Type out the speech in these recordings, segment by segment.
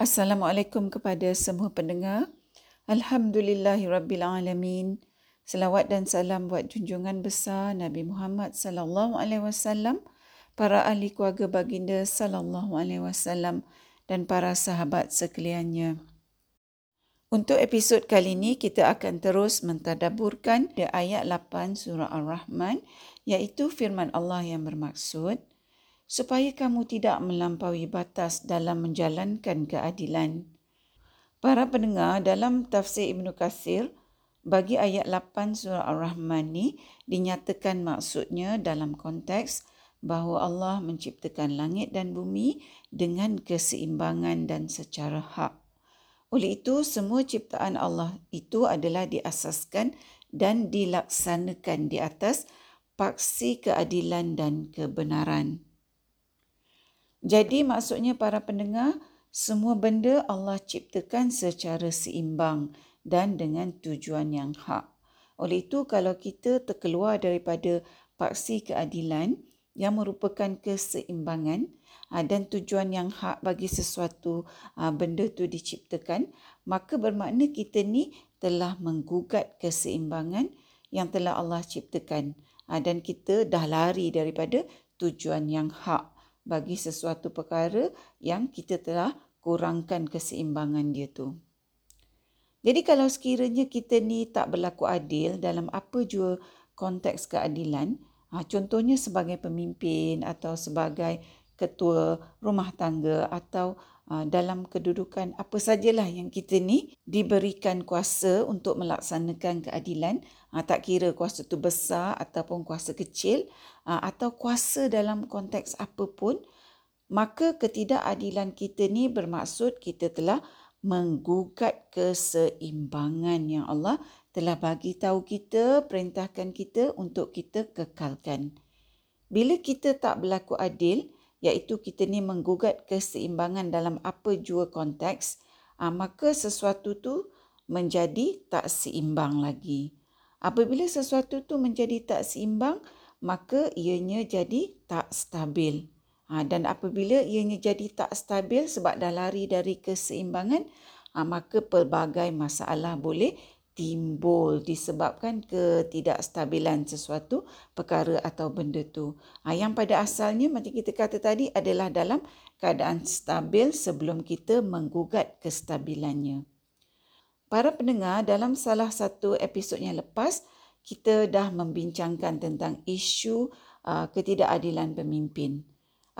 Assalamualaikum kepada semua pendengar. Alhamdulillahirabbilalamin. Selawat dan salam buat junjungan besar Nabi Muhammad sallallahu alaihi wasallam, para ahli keluarga baginda sallallahu alaihi wasallam dan para sahabat sekaliannya. Untuk episod kali ini kita akan terus mentadaburkan di ayat 8 surah Ar-Rahman iaitu firman Allah yang bermaksud supaya kamu tidak melampaui batas dalam menjalankan keadilan. Para pendengar dalam tafsir Ibn Qasir, bagi ayat 8 surah Ar-Rahman ni dinyatakan maksudnya dalam konteks bahawa Allah menciptakan langit dan bumi dengan keseimbangan dan secara hak. Oleh itu, semua ciptaan Allah itu adalah diasaskan dan dilaksanakan di atas paksi keadilan dan kebenaran. Jadi maksudnya para pendengar, semua benda Allah ciptakan secara seimbang dan dengan tujuan yang hak. Oleh itu kalau kita terkeluar daripada paksi keadilan yang merupakan keseimbangan ah, dan tujuan yang hak bagi sesuatu ah, benda itu diciptakan, maka bermakna kita ni telah menggugat keseimbangan yang telah Allah ciptakan ah, dan kita dah lari daripada tujuan yang hak bagi sesuatu perkara yang kita telah kurangkan keseimbangan dia tu. Jadi kalau sekiranya kita ni tak berlaku adil dalam apa jua konteks keadilan, ha, contohnya sebagai pemimpin atau sebagai ketua rumah tangga atau dalam kedudukan apa sajalah yang kita ni diberikan kuasa untuk melaksanakan keadilan, ha, tak kira kuasa tu besar ataupun kuasa kecil ha, atau kuasa dalam konteks apapun maka ketidakadilan kita ni bermaksud kita telah menggugat keseimbangan yang Allah telah bagi tahu kita perintahkan kita untuk kita kekalkan. Bila kita tak berlaku adil iaitu kita ni menggugat keseimbangan dalam apa jua konteks maka sesuatu tu menjadi tak seimbang lagi Apabila sesuatu tu menjadi tak seimbang, maka ianya jadi tak stabil. Ha, dan apabila ianya jadi tak stabil sebab dah lari dari keseimbangan, ha, maka pelbagai masalah boleh timbul disebabkan ketidakstabilan sesuatu perkara atau benda tu. Ha, yang pada asalnya macam kita kata tadi adalah dalam keadaan stabil sebelum kita menggugat kestabilannya. Para pendengar, dalam salah satu episod yang lepas, kita dah membincangkan tentang isu uh, ketidakadilan pemimpin.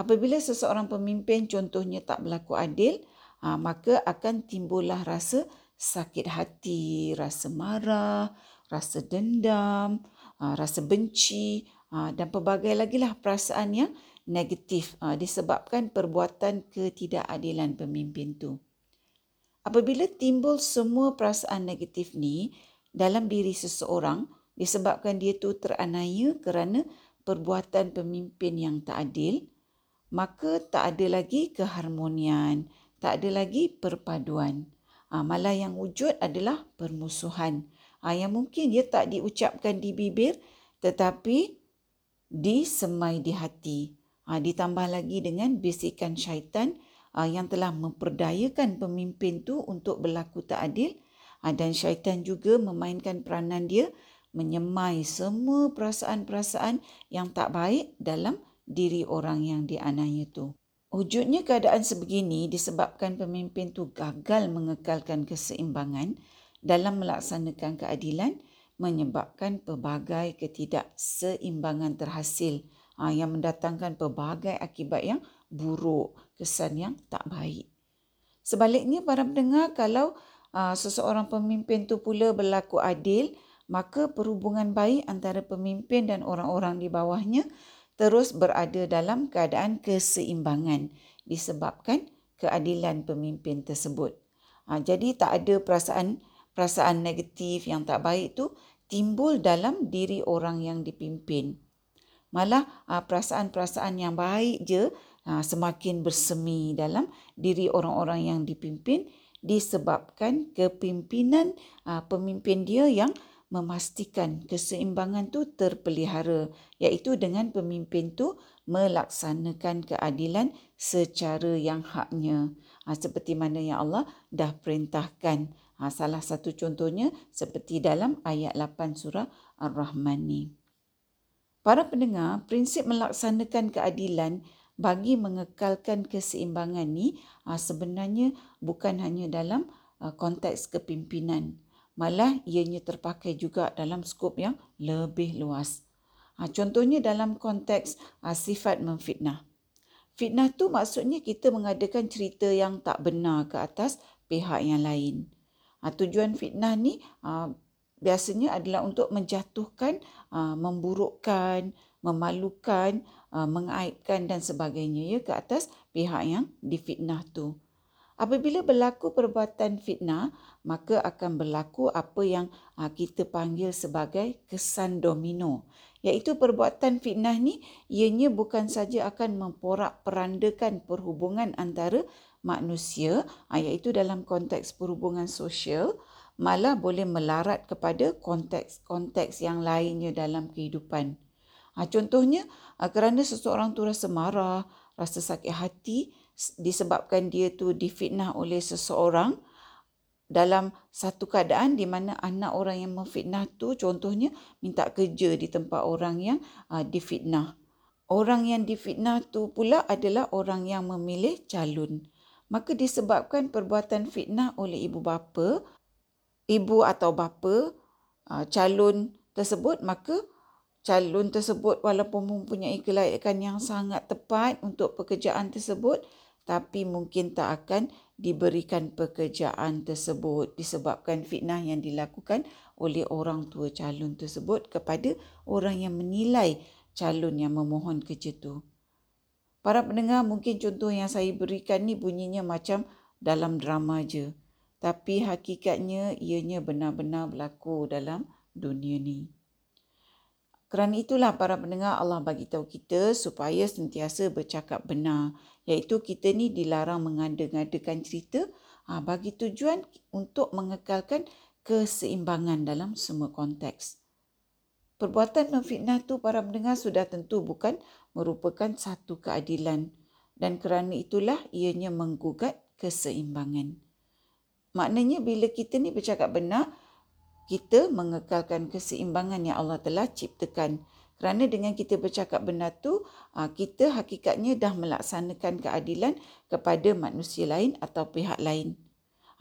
Apabila seseorang pemimpin contohnya tak berlaku adil, uh, maka akan timbullah rasa sakit hati, rasa marah, rasa dendam, uh, rasa benci uh, dan pelbagai lagi lah perasaan yang negatif uh, disebabkan perbuatan ketidakadilan pemimpin tu. Apabila timbul semua perasaan negatif ni dalam diri seseorang disebabkan dia tu teranaya kerana perbuatan pemimpin yang tak adil, maka tak ada lagi keharmonian, tak ada lagi perpaduan. Ha, malah yang wujud adalah permusuhan. Ha, yang mungkin dia tak diucapkan di bibir tetapi disemai di hati. Ha, ditambah lagi dengan bisikan syaitan uh, yang telah memperdayakan pemimpin tu untuk berlaku tak adil uh, dan syaitan juga memainkan peranan dia menyemai semua perasaan-perasaan yang tak baik dalam diri orang yang dianaya tu. Wujudnya keadaan sebegini disebabkan pemimpin tu gagal mengekalkan keseimbangan dalam melaksanakan keadilan menyebabkan pelbagai ketidakseimbangan terhasil uh, yang mendatangkan pelbagai akibat yang buruk, kesan yang tak baik. Sebaliknya para pendengar kalau uh, seseorang pemimpin tu pula berlaku adil, maka perhubungan baik antara pemimpin dan orang-orang di bawahnya terus berada dalam keadaan keseimbangan disebabkan keadilan pemimpin tersebut. Uh, jadi tak ada perasaan perasaan negatif yang tak baik tu timbul dalam diri orang yang dipimpin. Malah uh, perasaan-perasaan yang baik je uh, semakin bersemi dalam diri orang-orang yang dipimpin disebabkan kepimpinan uh, pemimpin dia yang memastikan keseimbangan tu terpelihara iaitu dengan pemimpin tu melaksanakan keadilan secara yang haknya. ha, seperti mana yang Allah dah perintahkan. Ha, salah satu contohnya seperti dalam ayat 8 surah Ar-Rahman ni. Para pendengar, prinsip melaksanakan keadilan bagi mengekalkan keseimbangan ni ha, sebenarnya bukan hanya dalam ha, konteks kepimpinan. Malah ianya terpakai juga dalam skop yang lebih luas. Ha, contohnya dalam konteks ha, sifat memfitnah. Fitnah tu maksudnya kita mengadakan cerita yang tak benar ke atas pihak yang lain. Ha, tujuan fitnah ni ha, biasanya adalah untuk menjatuhkan, ha, memburukkan, memalukan, ha, mengaibkan dan sebagainya ya ke atas pihak yang difitnah tu. Apabila berlaku perbuatan fitnah, maka akan berlaku apa yang ha, kita panggil sebagai kesan domino. Iaitu perbuatan fitnah ni, ianya bukan saja akan memporak-perandakan perhubungan antara manusia, ha, iaitu dalam konteks perhubungan sosial, malah boleh melarat kepada konteks-konteks yang lainnya dalam kehidupan. Ha, contohnya, kerana seseorang tu rasa marah, rasa sakit hati, disebabkan dia tu difitnah oleh seseorang dalam satu keadaan di mana anak orang yang memfitnah tu contohnya minta kerja di tempat orang yang uh, difitnah. Orang yang difitnah tu pula adalah orang yang memilih calon. Maka disebabkan perbuatan fitnah oleh ibu bapa, ibu atau bapa calon tersebut maka calon tersebut walaupun mempunyai kelayakan yang sangat tepat untuk pekerjaan tersebut tapi mungkin tak akan diberikan pekerjaan tersebut disebabkan fitnah yang dilakukan oleh orang tua calon tersebut kepada orang yang menilai calon yang memohon kerja tu. Para pendengar mungkin contoh yang saya berikan ni bunyinya macam dalam drama je. Tapi hakikatnya ianya benar-benar berlaku dalam dunia ni. Kerana itulah para pendengar Allah bagi tahu kita supaya sentiasa bercakap benar. Iaitu kita ni dilarang mengada-ngadakan cerita ha, bagi tujuan untuk mengekalkan keseimbangan dalam semua konteks. Perbuatan memfitnah tu para pendengar sudah tentu bukan merupakan satu keadilan dan kerana itulah ianya menggugat keseimbangan. Maknanya bila kita ni bercakap benar, kita mengekalkan keseimbangan yang Allah telah ciptakan. Kerana dengan kita bercakap benar tu, ah, kita hakikatnya dah melaksanakan keadilan kepada manusia lain atau pihak lain.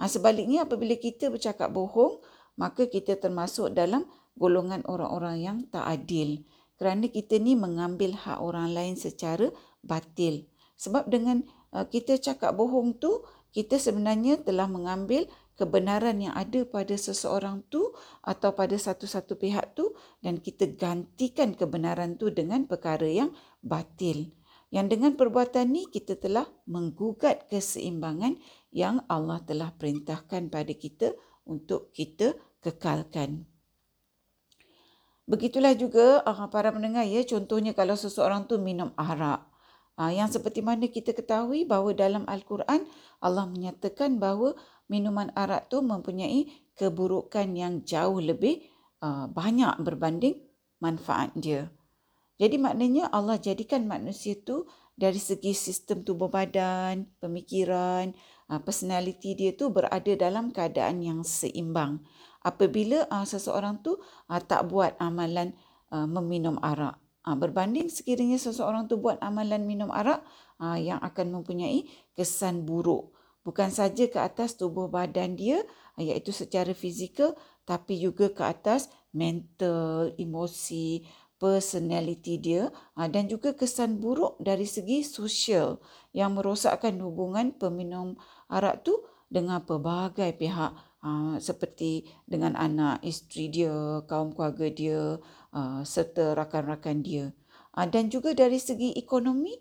Ah, sebaliknya apabila kita bercakap bohong, maka kita termasuk dalam golongan orang-orang yang tak adil. Kerana kita ni mengambil hak orang lain secara batil. Sebab dengan ah, kita cakap bohong tu, kita sebenarnya telah mengambil kebenaran yang ada pada seseorang tu atau pada satu-satu pihak tu dan kita gantikan kebenaran tu dengan perkara yang batil. Yang dengan perbuatan ni kita telah menggugat keseimbangan yang Allah telah perintahkan pada kita untuk kita kekalkan. Begitulah juga uh, para pendengar ya contohnya kalau seseorang tu minum arak. Uh, yang seperti mana kita ketahui bahawa dalam Al-Quran Allah menyatakan bahawa minuman arak tu mempunyai keburukan yang jauh lebih uh, banyak berbanding manfaat dia. Jadi maknanya Allah jadikan manusia tu dari segi sistem tubuh badan, pemikiran, uh, personality dia tu berada dalam keadaan yang seimbang. Apabila seseorang tu tak buat amalan meminum arak. Uh, berbanding sekiranya seseorang tu buat amalan minum arak uh, yang akan mempunyai kesan buruk. Bukan saja ke atas tubuh badan dia iaitu secara fizikal tapi juga ke atas mental, emosi, personality dia ah, dan juga kesan buruk dari segi sosial yang merosakkan hubungan peminum arak tu dengan pelbagai pihak ah, seperti dengan anak, isteri dia, kaum keluarga dia ah, serta rakan-rakan dia. Dan juga dari segi ekonomi,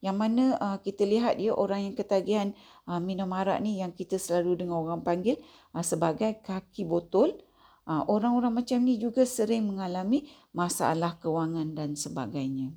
yang mana uh, kita lihat dia orang yang ketagihan uh, minum arak ni yang kita selalu dengar orang panggil uh, sebagai kaki botol uh, orang-orang macam ni juga sering mengalami masalah kewangan dan sebagainya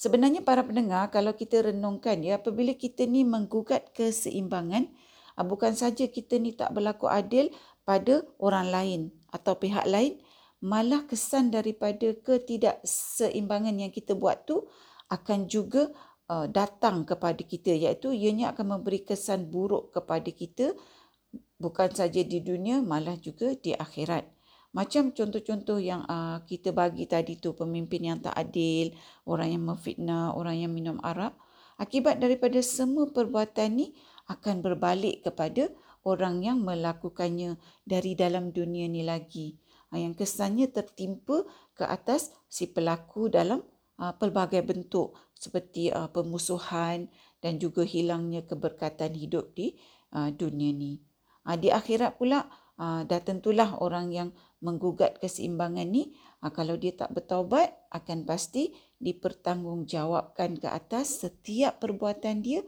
sebenarnya para pendengar kalau kita renungkan ya apabila kita ni menggugat keseimbangan uh, bukan saja kita ni tak berlaku adil pada orang lain atau pihak lain malah kesan daripada ketidakseimbangan yang kita buat tu akan juga uh, datang kepada kita iaitu ianya akan memberi kesan buruk kepada kita bukan saja di dunia malah juga di akhirat. Macam contoh-contoh yang uh, kita bagi tadi tu pemimpin yang tak adil, orang yang memfitnah, orang yang minum arak. Akibat daripada semua perbuatan ni akan berbalik kepada orang yang melakukannya dari dalam dunia ni lagi. Uh, yang kesannya tertimpa ke atas si pelaku dalam uh, pelbagai bentuk seperti uh, pemusuhan dan juga hilangnya keberkatan hidup di dunia ni. Di akhirat pula dah tentulah orang yang menggugat keseimbangan ni kalau dia tak bertaubat akan pasti dipertanggungjawabkan ke atas setiap perbuatan dia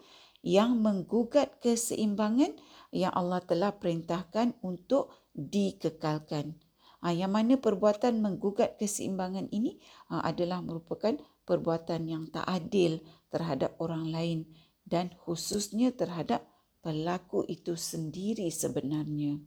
yang menggugat keseimbangan yang Allah telah perintahkan untuk dikekalkan. Ha, yang mana perbuatan menggugat keseimbangan ini ha, adalah merupakan perbuatan yang tak adil terhadap orang lain dan khususnya terhadap pelaku itu sendiri sebenarnya.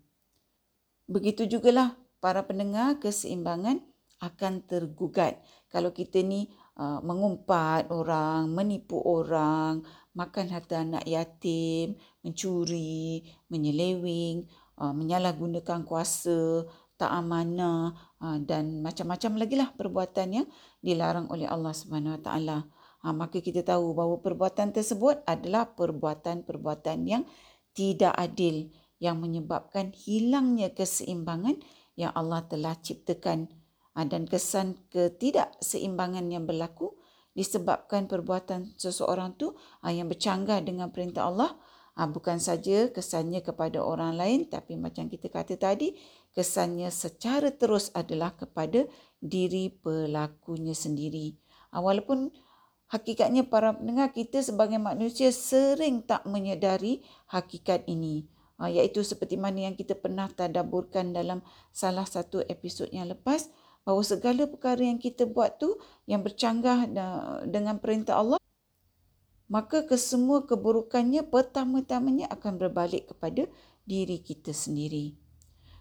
Begitu jugalah para pendengar keseimbangan akan tergugat. Kalau kita ni uh, mengumpat orang, menipu orang, makan harta anak yatim, mencuri, menyeleweng, uh, menyalahgunakan kuasa, tak amanah uh, dan macam-macam lagi lah perbuatan yang dilarang oleh Allah Subhanahu Wa Taala. Ha, maka kita tahu bahawa perbuatan tersebut adalah perbuatan-perbuatan yang tidak adil yang menyebabkan hilangnya keseimbangan yang Allah telah ciptakan ah, dan kesan ketidakseimbangan yang berlaku disebabkan perbuatan seseorang tu ah, yang bercanggah dengan perintah Allah. Ah, bukan saja kesannya kepada orang lain tapi macam kita kata tadi kesannya secara terus adalah kepada diri pelakunya sendiri. Walaupun hakikatnya para pendengar kita sebagai manusia sering tak menyedari hakikat ini. Uh, iaitu seperti mana yang kita pernah tadaburkan dalam salah satu episod yang lepas bahawa segala perkara yang kita buat tu yang bercanggah dengan perintah Allah maka kesemua keburukannya pertama-tamanya akan berbalik kepada diri kita sendiri.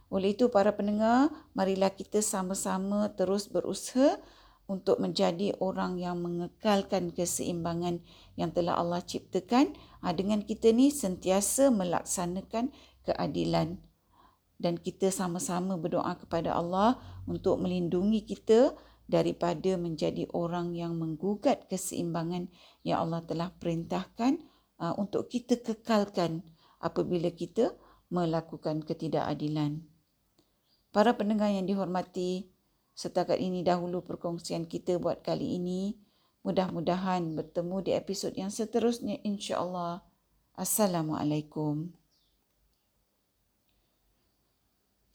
Oleh itu para pendengar, marilah kita sama-sama terus berusaha untuk menjadi orang yang mengekalkan keseimbangan yang telah Allah ciptakan ha, dengan kita ni sentiasa melaksanakan keadilan dan kita sama-sama berdoa kepada Allah untuk melindungi kita daripada menjadi orang yang menggugat keseimbangan yang Allah telah perintahkan ha, untuk kita kekalkan apabila kita melakukan ketidakadilan. Para pendengar yang dihormati, Setakat ini dahulu perkongsian kita buat kali ini. Mudah-mudahan bertemu di episod yang seterusnya insya-Allah. Assalamualaikum.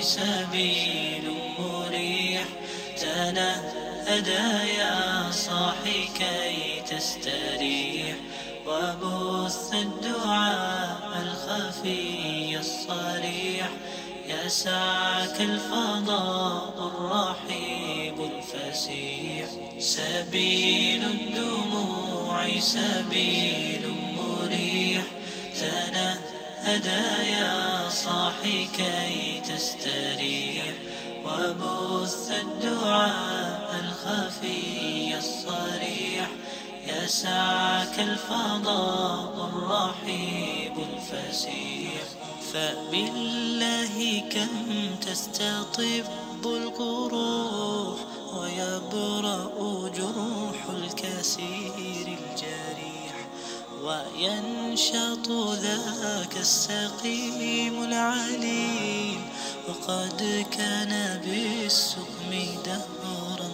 سبيل مريح. تنهدى يا صاحي كي تستريح. وبث الدعاء الخفي الصريح. يسعك الفضاء الرحيب الفسيح. سبيل الدموع سبيل مريح. تنهدى يا صاحي كي تستريح وبث الدعاء الخفي الصريح. يسعك الفضاء الرحيب الفسيح. فبالله كم تستطب القروح ويبرأ جروح الكسير الجريح. وينشط ذاك السقيم العليل وقد كان بالسقم دهرا